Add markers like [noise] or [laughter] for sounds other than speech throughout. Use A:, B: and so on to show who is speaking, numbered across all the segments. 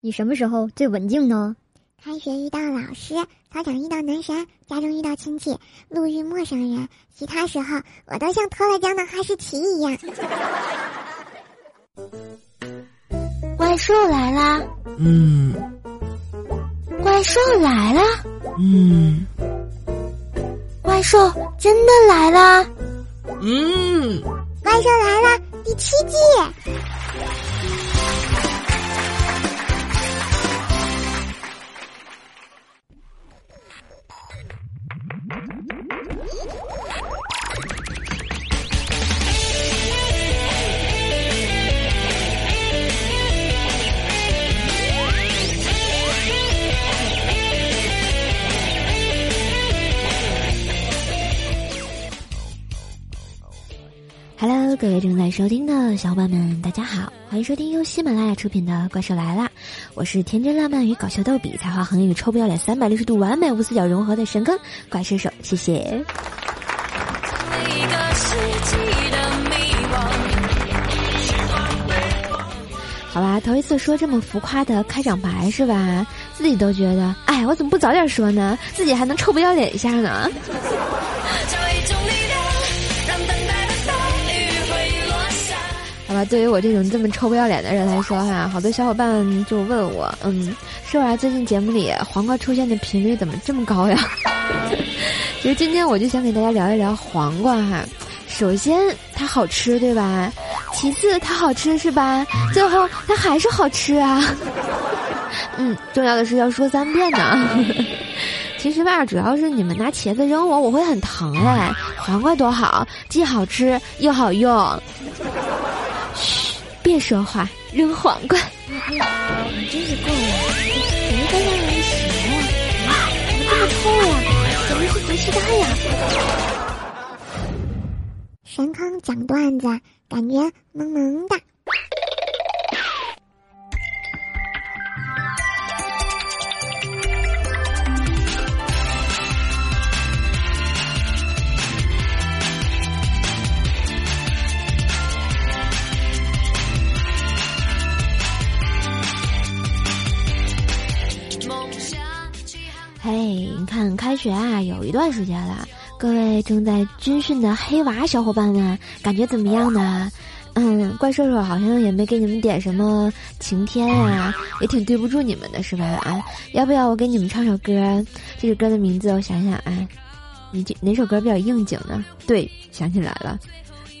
A: 你什么时候最文静呢？
B: 开学遇到老师，操场遇到男神，家中遇到亲戚，路遇陌生人，其他时候我都像脱了缰的哈士奇一样。[laughs]
C: 怪兽来啦！
D: 嗯。
C: 怪兽来啦！
D: 嗯。
C: 怪兽真的来啦！
D: 嗯。
B: 怪兽来了，第七季。
C: 各位正在收听的小伙伴们，大家好，欢迎收听由喜马拉雅出品的《怪兽来啦》，我是天真烂漫与搞笑逗比、才华横溢与臭不要脸、三百六十度完美无死角融合的神坑怪兽手，谢谢。好啦，头一次说这么浮夸的开场白是吧？自己都觉得，哎，我怎么不早点说呢？自己还能臭不要脸一下呢？对于我这种这么臭不要脸的人来说哈，好多小伙伴就问我，嗯，说啊，最近节目里黄瓜出现的频率怎么这么高呀？其 [laughs] 实今天我就想给大家聊一聊黄瓜哈。首先它好吃对吧？其次它好吃是吧？最后它还是好吃啊。[laughs] 嗯，重要的是要说三遍呢。[laughs] 其实吧，主要是你们拿茄子扔我，我会很疼哎。黄瓜多好，既好吃又好用。别说话，扔黄瓜。
B: 你真是够了，谁都让人洗了？啊，怎么这么臭呀？怎么是毒气弹呀！神坑讲段子，感觉萌萌的。
C: 一段时间了。各位正在军训的黑娃小伙伴们，感觉怎么样呢？嗯，怪兽兽好像也没给你们点什么晴天啊，也挺对不住你们的，是吧？啊，要不要我给你们唱首歌？这首歌的名字我想想啊，你这哪首歌比较应景呢？对，想起来了，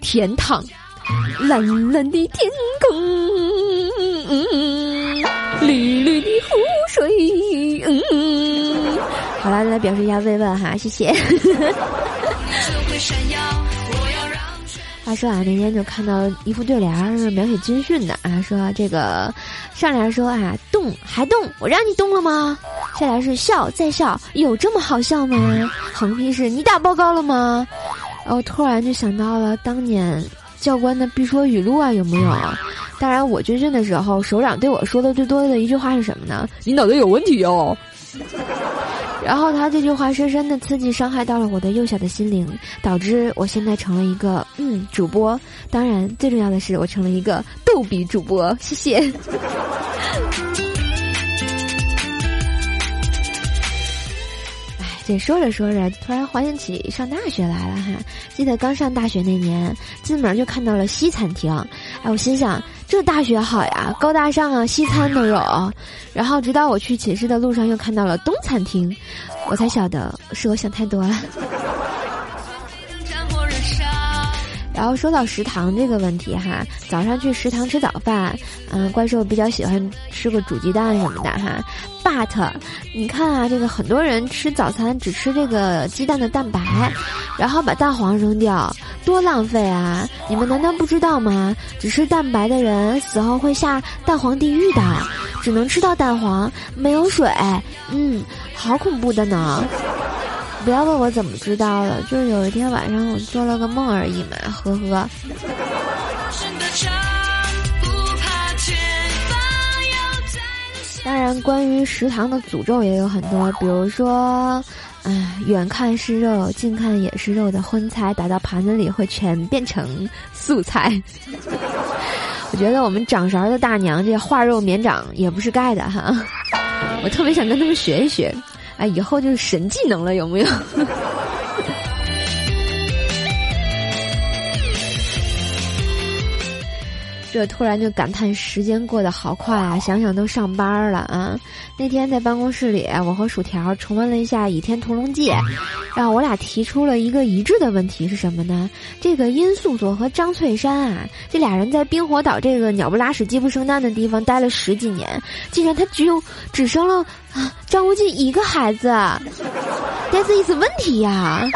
C: 《天堂》，蓝蓝的天空，绿绿的湖水，嗯。好了，来表示一下慰问哈，[laughs] 谢谢。话说啊，那天就看到一副对联儿，描写军训的啊，说这个上联说啊，动还动，我让你动了吗？下联是笑再笑，有这么好笑吗？横批是你打报告了吗？然后突然就想到了当年教官的必说语录啊，有没有？当然，我军训的时候，首长对我说的最多的一句话是什么呢？你脑袋有问题哦。然后他这句话深深的刺激伤害到了我的幼小的心灵，导致我现在成了一个嗯主播。当然，最重要的是我成了一个逗比主播。[laughs] 谢谢。哎，这说着说着，突然怀念起上大学来了哈。记得刚上大学那年，进门就看到了西餐厅，哎，我心想这大学好呀，高大上啊，西餐都有。然后直到我去寝室的路上，又看到了东餐厅，我才晓得是我想太多了。然后说到食堂这个问题哈，早上去食堂吃早饭，嗯，怪兽比较喜欢吃个煮鸡蛋什么的哈。But，你看啊，这个很多人吃早餐只吃这个鸡蛋的蛋白，然后把蛋黄扔掉，多浪费啊！你们难道不知道吗？只吃蛋白的人死后会下蛋黄地狱的，只能吃到蛋黄，没有水，嗯，好恐怖的呢。不要问我怎么知道的，就是有一天晚上我做了个梦而已嘛，呵呵。当然，关于食堂的诅咒也有很多，比如说，哎，远看是肉，近看也是肉的荤菜，打到盘子里会全变成素菜。我觉得我们掌勺的大娘这化肉绵掌也不是盖的哈，[laughs] 我特别想跟他们学一学，哎，以后就是神技能了，有没有？这突然就感叹时间过得好快啊！想想都上班了啊！那天在办公室里，我和薯条重温了一下《倚天屠龙记》，然后我俩提出了一个一致的问题是什么呢？这个殷素素和张翠山啊，这俩人在冰火岛这个鸟不拉屎、鸡不生蛋的地方待了十几年，竟然他只有只生了张无忌一个孩子，这是一次问题呀！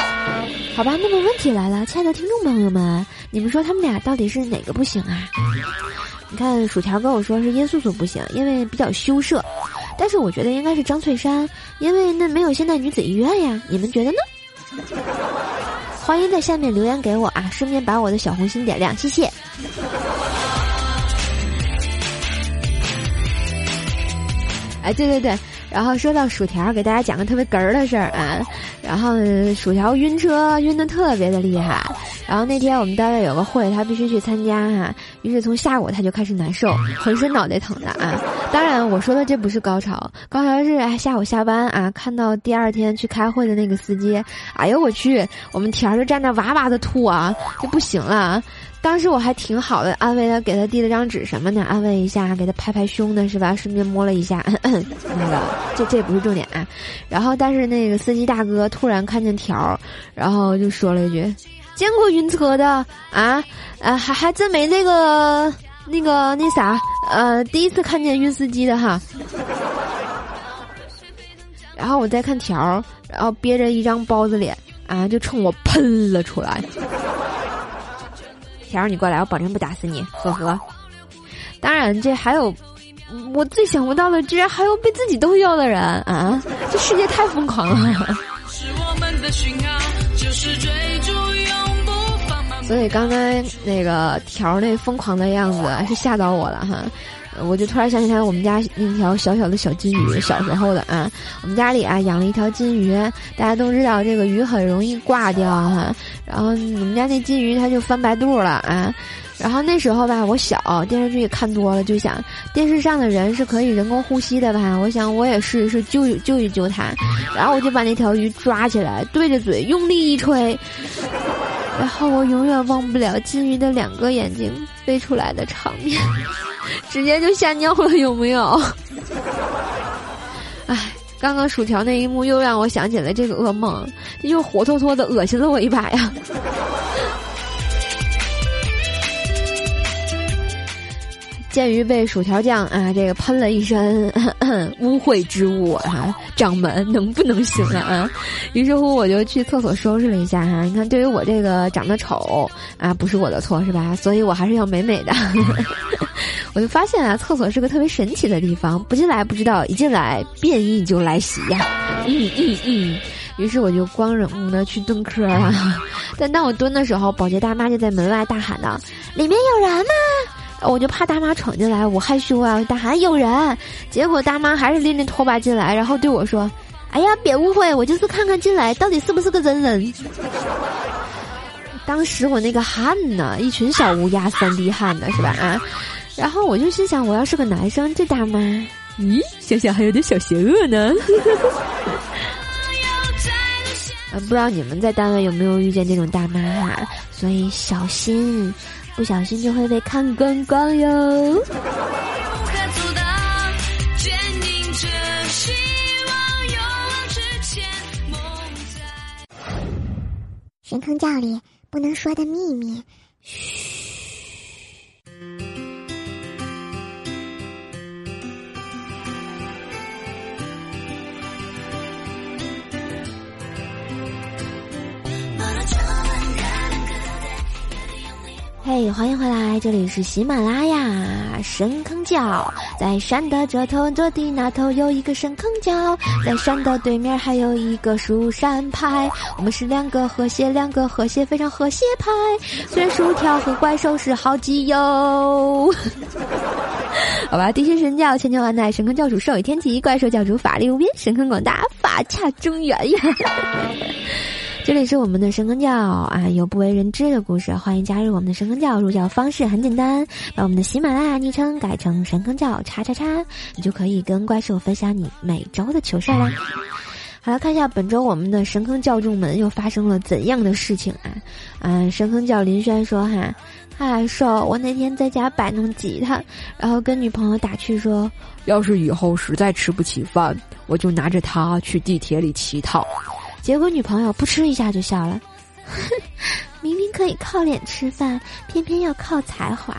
C: 好吧，那么问题来了，亲爱的听众朋友们，你们说他们俩到底是哪个不行啊？你看，薯条跟我说是殷素素不行，因为比较羞涩，但是我觉得应该是张翠山，因为那没有现代女子医院呀。你们觉得呢？欢迎在下面留言给我啊，顺便把我的小红心点亮，谢谢。哎，对对对。然后说到薯条，给大家讲个特别哏儿的事儿啊。然后薯条晕车晕的特别的厉害。然后那天我们单位有个会，他必须去参加哈。于是从下午他就开始难受，浑身脑袋疼的啊。当然我说的这不是高潮，高潮是下午下班啊，看到第二天去开会的那个司机，哎呦我去，我们条儿就站那哇哇的吐啊，就不行了。当时我还挺好的，安慰他，给他递了张纸什么的，安慰一下，给他拍拍胸的是吧？顺便摸了一下，[coughs] 那个这这不是重点啊。然后，但是那个司机大哥突然看见条，然后就说了一句：“见过晕车的啊？啊，还还真没那个那个那啥，呃，第一次看见晕司机的哈。”然后我再看条，然后憋着一张包子脸啊，就冲我喷了出来。条儿，你过来，我保证不打死你，呵呵。当然，这还有我最想不到的，居然还有被自己逗笑的人啊！这世界太疯狂了。[laughs] 所以刚才那个条那疯狂的样子是吓到我了哈。我就突然想起来，我们家那条小小的小金鱼，小时候的啊，我们家里啊养了一条金鱼，大家都知道这个鱼很容易挂掉哈，然后我们家那金鱼它就翻白肚了啊，然后那时候吧，我小电视剧也看多了，就想电视上的人是可以人工呼吸的吧，我想我也试一试救救一救它，然后我就把那条鱼抓起来，对着嘴用力一吹，然后我永远忘不了金鱼的两个眼睛飞出来的场面。直接就吓尿了，有没有？哎，刚刚薯条那一幕又让我想起了这个噩梦，又活脱脱的恶心了我一把呀。鉴于被薯条酱啊这个喷了一身 [laughs] 污秽之物啊，掌门能不能行啊？于是乎我就去厕所收拾了一下哈。你看，对于我这个长得丑啊，不是我的错是吧？所以我还是要美美的。[laughs] 我就发现啊，厕所是个特别神奇的地方，不进来不知道，一进来变异就来袭呀。嗯嗯嗯。于是我就光荣的去蹲坑了。但当我蹲的时候，保洁大妈就在门外大喊道：“里面有人吗？”我就怕大妈闯进来，我害羞啊，大喊有人。结果大妈还是拎着拖把进来，然后对我说：“哎呀，别误会，我就是看看进来到底是不是个真人。[laughs] ”当时我那个汗呢，一群小乌鸦三滴汗的是吧？啊，然后我就心想，我要是个男生，这大妈，咦，想想还有点小邪恶呢。嗯，[laughs] 不知道你们在单位有没有遇见这种大妈哈？所以小心。不小心就会被看光光哟。
B: 神坑教里不能说的秘密，嘘。
C: 嘿，欢迎回来！这里是喜马拉雅深坑教，在山的这头，坐地那头有一个深坑角，在山的对面还有一个蜀山派。我们是两个和谐，两个和谐，非常和谐派。虽然薯条和怪兽是好基友，[laughs] 好吧。地心神教千秋万代，深坑教主寿与天齐，怪兽教主法力无边，神坑广大，法恰中原呀。这里是我们的神坑教啊，有不为人知的故事，欢迎加入我们的神坑教。入教方式很简单，把我们的喜马拉雅昵称改成神坑教叉叉叉，你就可以跟怪兽分享你每周的糗事啦。好了，看一下本周我们的神坑教众们又发生了怎样的事情啊？啊，神坑教林轩说哈，嗨瘦，我那天在家摆弄吉他，然后跟女朋友打趣说，
D: 要是以后实在吃不起饭，我就拿着它去地铁里乞讨。
C: 结果女朋友扑哧一下就笑了，[laughs] 明明可以靠脸吃饭，偏偏要靠才华。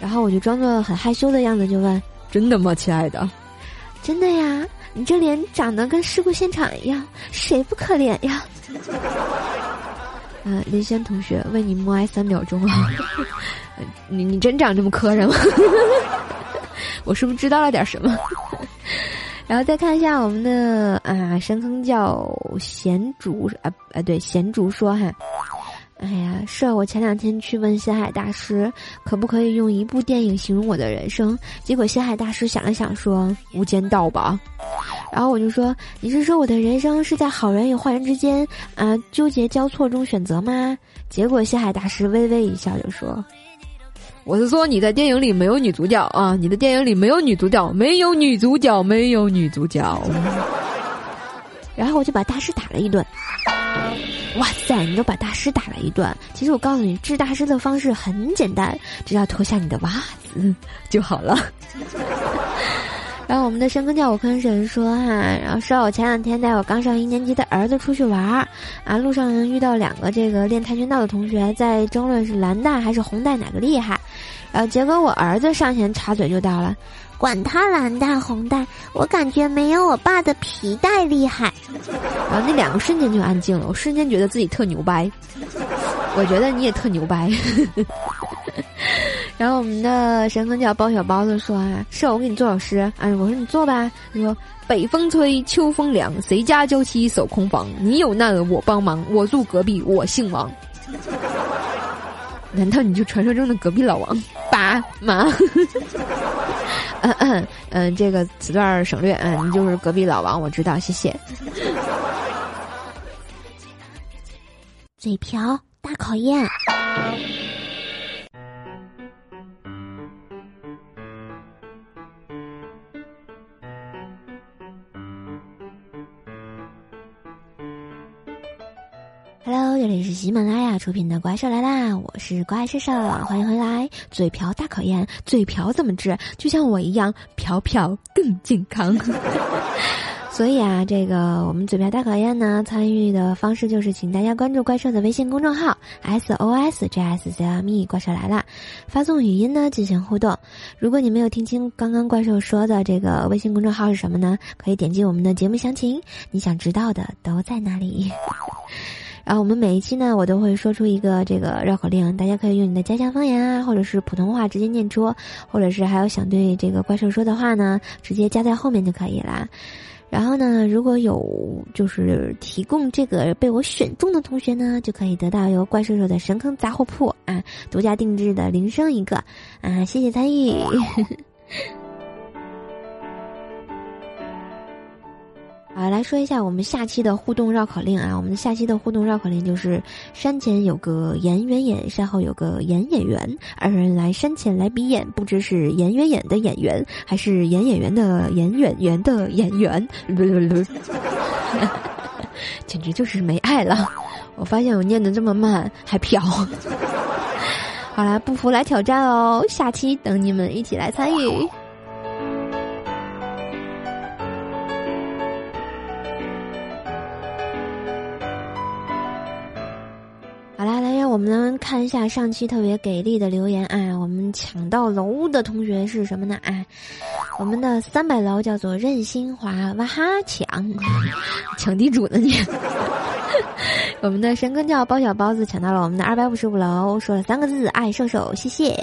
C: 然后我就装作很害羞的样子就问，
D: 真的吗，亲爱的？
C: 真的呀。你这脸长得跟事故现场一样，谁不可怜呀？嗯，[laughs] 林轩同学为你默哀三秒钟啊！[laughs] 你你真长这么磕碜吗？我是不是知道了点什么？然后再看一下我们的啊，神坑叫贤竹啊啊，对贤竹说哈。哎呀，是我前两天去问星海大师，可不可以用一部电影形容我的人生？结果星海大师想了想说《无间道》吧。然后我就说：“你是说我的人生是在好人与坏人之间啊纠结交错中选择吗？”结果星海大师微微一笑就说：“
D: 我是说你在电影里没有女主角啊，你的电影里没有女主角，没有女主角，没有女主角。”
C: 然后我就把大师打了一顿。哇塞！你都把大师打了一顿。其实我告诉你，治大师的方式很简单，只要脱下你的袜子就好了。[laughs] 然后我们的深坑叫我坑神说哈，然后说我前两天带我刚上一年级的儿子出去玩儿，啊，路上遇到两个这个练跆拳道的同学在争论是蓝带还是红带哪个厉害，然后结果我儿子上前插嘴就到了。管他蓝带红带，我感觉没有我爸的皮带厉害。然后那两个瞬间就安静了，我瞬间觉得自己特牛掰。[laughs] 我觉得你也特牛掰。[laughs] 然后我们的神坑教包小包子说啊，是我给你做老师。哎，我说你做吧。他说北风吹，秋风凉，谁家娇妻守空房？你有难我帮忙，我住隔壁，我姓王。难道你就传说中的隔壁老王？爸妈？[laughs] 嗯嗯嗯，这个此段省略。嗯，你就是隔壁老王，我知道，谢谢。嘴瓢大考验。喜马拉雅出品的《怪兽来啦》，我是怪兽兽，欢迎回来。嘴瓢大考验，嘴瓢怎么治？就像我一样，瓢瓢更健康。[laughs] 所以啊，这个我们嘴瓢大考验呢，参与的方式就是请大家关注怪兽的微信公众号 s o s j s z m e 怪兽来啦，发送语音呢进行互动。如果你没有听清刚刚怪兽说的这个微信公众号是什么呢？可以点击我们的节目详情，你想知道的都在那里。然后我们每一期呢，我都会说出一个这个绕口令，大家可以用你的家乡方言啊，或者是普通话直接念出，或者是还有想对这个怪兽说的话呢，直接加在后面就可以啦。然后呢，如果有就是提供这个被我选中的同学呢，就可以得到由怪兽兽的神坑杂货铺啊独家定制的铃声一个啊，谢谢参与。[laughs] 啊，来说一下我们下期的互动绕口令啊！我们下期的互动绕口令就是：山前有个严圆眼，山后有个演演员，二人来山前来比演，不知是严圆眼的演员，还是演演员的演演员的演员。[laughs] 简直就是没爱了！我发现我念的这么慢还飘。[laughs] 好啦，不服来挑战哦！下期等你们一起来参与。我们来看一下上期特别给力的留言啊！我们抢到楼的同学是什么呢？啊，我们的三百楼叫做任新华，哇哈抢，[laughs] 抢地主呢你！[laughs] 我们的神坑教包小包子抢到了我们的二百五十五楼，说了三个字：爱瘦瘦，谢谢。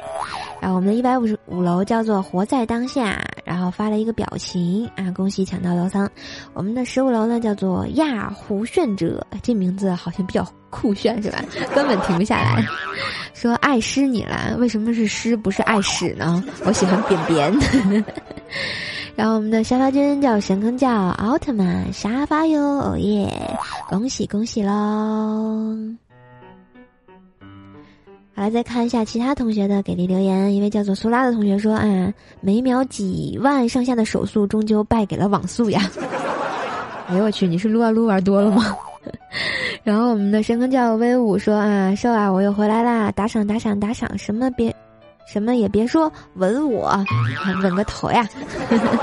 C: 然后我们的一百五十五楼叫做活在当下，然后发了一个表情啊，恭喜抢到楼层。我们的十五楼呢叫做亚胡炫者，这名字好像比较酷炫是吧？[laughs] 根本停不下来。说爱诗你了，为什么是诗不是爱屎呢？我喜欢扁扁。然后我们的沙发君叫神坑叫奥特曼沙发哟，哦耶！恭喜恭喜喽！好了，再看一下其他同学的给力留言。一位叫做苏拉的同学说：“啊，每秒几万上下的手速，终究败给了网速呀！” [laughs] 哎呦我去，你是撸啊撸玩多了吗？[laughs] 然后我们的神坑叫威武说：“啊，瘦啊，我又回来啦！打赏打赏打赏，什么别。”什么也别说，吻我，[laughs] 吻个头呀！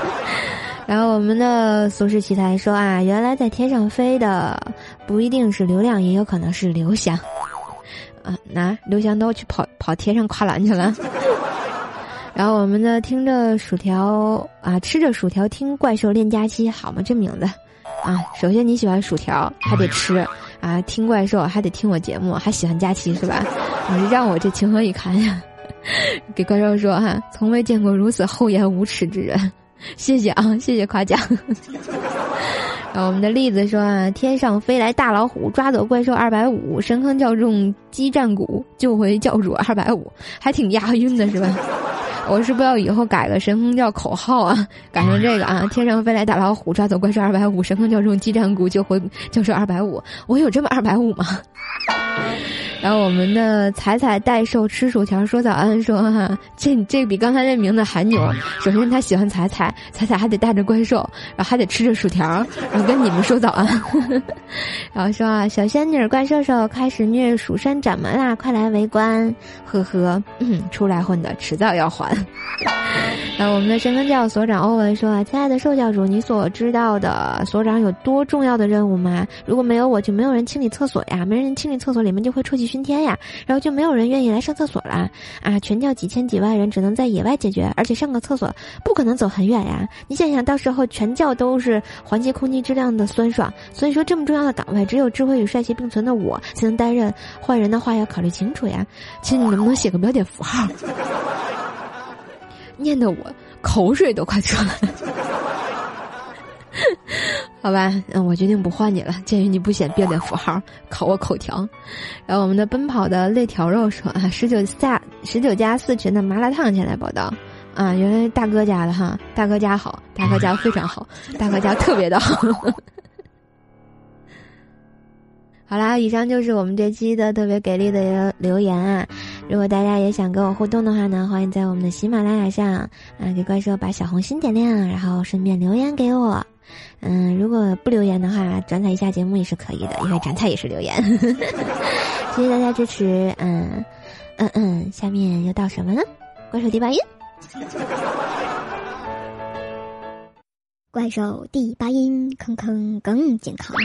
C: [laughs] 然后我们的俗世奇才说啊，原来在天上飞的不一定是流量，也有可能是刘翔 [laughs] 啊！拿刘翔都去跑跑天上跨栏去了。然后我们的听着薯条啊，吃着薯条听怪兽练假期，好吗？这名字啊！首先你喜欢薯条，还得吃啊；听怪兽还得听我节目，还喜欢假期是吧？你让我这情何以堪呀！[laughs] 给怪兽说哈，从未见过如此厚颜无耻之人，[laughs] 谢谢啊，谢谢夸奖。[laughs] 然后我们的栗子说啊，天上飞来大老虎，抓走怪兽二百五，神坑教众激战鼓，救回教主二百五，还挺押韵的是吧？我是不是要以后改个神坑教口号啊？改成这个啊，天上飞来大老虎，抓走怪兽二百五，神坑教众激战鼓，救回教授二百五。我有这么二百五吗？然后我们的彩彩代售吃薯条说早安说哈，这这比刚才那名字还牛。[laughs] 首先他喜欢彩彩，彩彩还得带着怪兽，然后还得吃着薯条，然后跟你们说早安。[laughs] 然后说啊，小仙女怪兽兽开始虐蜀山掌门啦，快来围观！呵呵，嗯，[coughs] 出来混的迟早要还。[laughs] 然后我们的神坑教所长欧文说啊，亲爱的兽教主，你所知道的所长有多重要的任务吗？如果没有我就没有人清理厕所呀，没人清理厕所里面就会臭气。熏今天呀，然后就没有人愿意来上厕所了啊！全教几千几万人只能在野外解决，而且上个厕所不可能走很远呀。你想想到时候全教都是环境空气质量的酸爽，所以说这么重要的岗位，只有智慧与帅气并存的我才能担任。换人的话要考虑清楚呀，请你能不能写个标点符号？[laughs] 念得我口水都快出来了。好吧，嗯，我决定不换你了。鉴于你不写标点符号，考我口条。然后我们的奔跑的肋条肉说啊，十九下十九加四群的麻辣烫前来报道啊，原来大哥家的哈，大哥家好，大哥家非常好，大哥家特别的好。[laughs] 好啦，以上就是我们这期的特别给力的留言啊！如果大家也想跟我互动的话呢，欢迎在我们的喜马拉雅上啊给怪兽把小红心点亮，然后顺便留言给我。嗯，如果不留言的话，转载一下节目也是可以的，因为转载也是留言。[laughs] 谢谢大家支持，嗯，嗯嗯，下面又到什么呢？怪兽第八音，[laughs]
A: 怪兽第八音，坑坑更健康。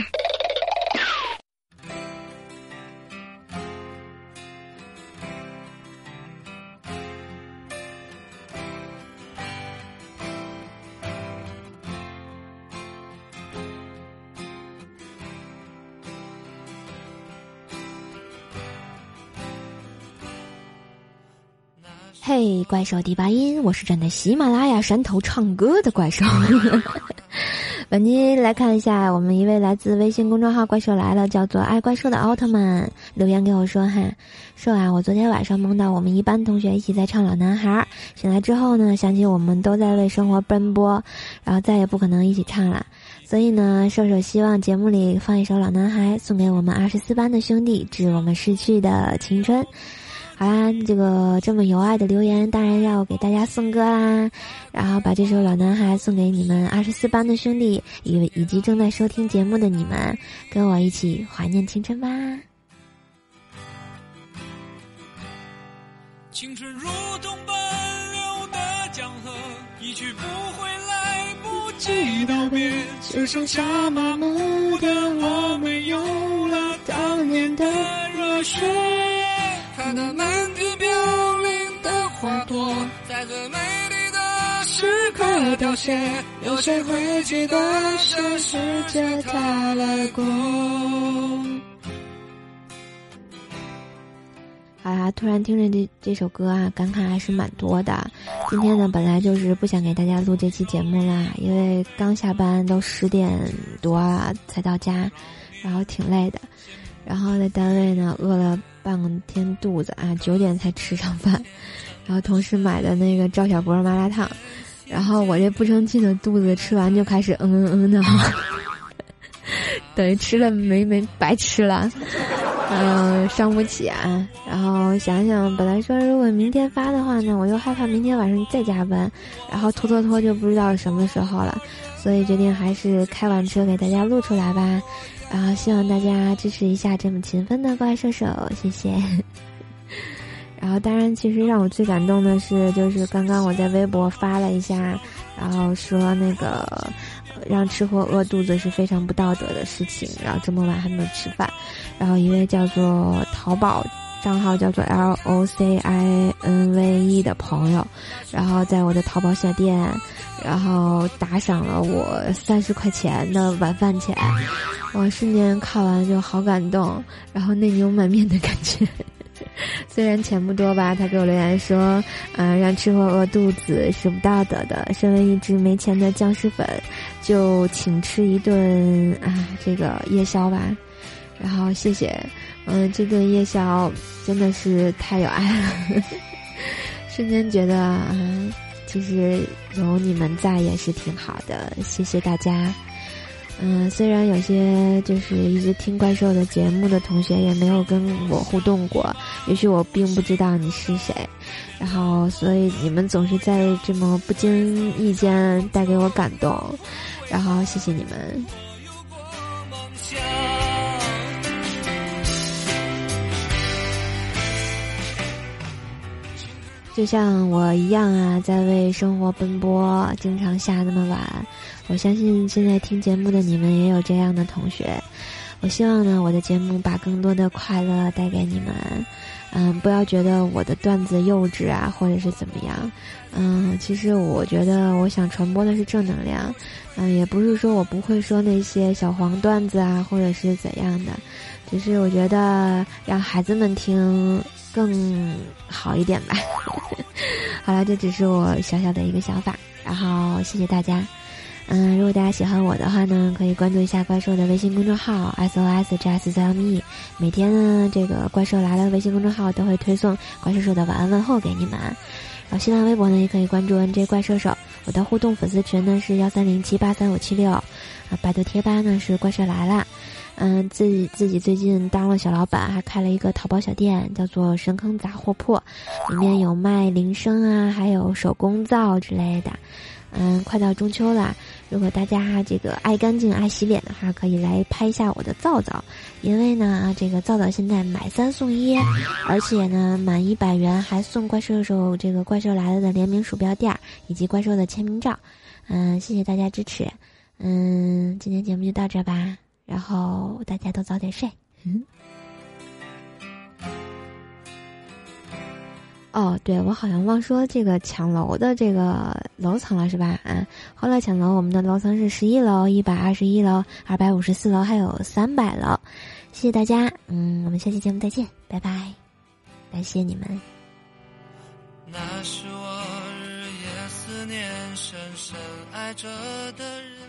C: 怪兽第八音，我是站在喜马拉雅山头唱歌的怪兽。[laughs] 本期来看一下，我们一位来自微信公众号“怪兽来了”叫做“爱怪兽”的奥特曼留言给我说：“哈，说啊，我昨天晚上梦到我们一班同学一起在唱《老男孩》，醒来之后呢，想起我们都在为生活奔波，然后再也不可能一起唱了，所以呢，兽兽希望节目里放一首《老男孩》，送给我们二十四班的兄弟，致我们逝去的青春。”好啦，这个这么有爱的留言，当然要给大家送歌啦。然后把这首《老男孩》送给你们二十四班的兄弟，以以及正在收听节目的你们，跟我一起怀念青春吧。青春如同奔流的江河，一去不回，来不及道别，只剩下麻木的我，没有了当年的热血。那满天飘零的花朵，在最美丽的时刻凋谢，有谁会记得这世界他来过？好啦，突然听着这这首歌啊，感慨还是蛮多的。今天呢，本来就是不想给大家录这期节目啦，因为刚下班都十点多了才到家，然后挺累的。然后在单位呢，饿了半天肚子啊，九点才吃上饭，然后同事买的那个赵小波麻辣烫，然后我这不争气的肚子吃完就开始嗯嗯嗯的，[laughs] 等于吃了没没白吃了，嗯，伤不起啊。然后想想，本来说如果明天发的话呢，我又害怕明天晚上再加班，然后拖拖拖就不知道什么时候了，所以决定还是开完车给大家录出来吧。然后希望大家支持一下这么勤奋的怪兽手，谢谢。[laughs] 然后，当然，其实让我最感动的是，就是刚刚我在微博发了一下，然后说那个让吃货饿肚子是非常不道德的事情。然后这么晚还没有吃饭，然后一位叫做淘宝账号叫做 L O C I N V E 的朋友，然后在我的淘宝小店，然后打赏了我三十块钱的晚饭钱，我瞬间看完就好感动，然后内牛满面的感觉。[laughs] 虽然钱不多吧，他给我留言说：“嗯，让吃货饿肚子是不道德的。身为一只没钱的僵尸粉，就请吃一顿啊，这个夜宵吧。然后谢谢，嗯，这顿夜宵真的是太有爱了，[laughs] 瞬间觉得，嗯，其实有你们在也是挺好的。谢谢大家。”嗯，虽然有些就是一直听怪兽的节目的同学也没有跟我互动过，也许我并不知道你是谁，然后所以你们总是在这么不经意间带给我感动，然后谢谢你们。就像我一样啊，在为生活奔波，经常下那么晚。我相信现在听节目的你们也有这样的同学。我希望呢，我的节目把更多的快乐带给你们。嗯，不要觉得我的段子幼稚啊，或者是怎么样。嗯，其实我觉得我想传播的是正能量。嗯，也不是说我不会说那些小黄段子啊，或者是怎样的。只是我觉得让孩子们听更好一点吧。[laughs] 好了，这只是我小小的一个想法。然后谢谢大家。嗯，如果大家喜欢我的话呢，可以关注一下怪兽的微信公众号 SOS JS 在 me。每天呢，这个怪兽来了微信公众号都会推送怪兽兽的晚安问候给你们。然后新浪微博呢，也可以关注 NJ 怪兽手。我的互动粉丝群呢是幺三零七八三五七六。啊，百度贴吧呢是怪兽来了。嗯，自己自己最近当了小老板，还开了一个淘宝小店，叫做神坑杂货铺，里面有卖铃声啊，还有手工皂之类的。嗯，快到中秋了，如果大家这个爱干净、爱洗脸的话，可以来拍一下我的皂皂，因为呢，这个皂皂现在买三送一，而且呢，满一百元还送怪兽兽这个怪兽来了的联名鼠标垫以及怪兽的签名照。嗯，谢谢大家支持。嗯，今天节目就到这吧，然后大家都早点睡。嗯。哦，对，我好像忘说这个抢楼的这个楼层了，是吧？啊，后来抢楼，我们的楼层是十一楼、一百二十一楼、二百五十四楼，还有三百楼。谢谢大家，嗯，我们下期节目再见，拜拜，感谢你们。那是我日夜思念，深深爱着的人。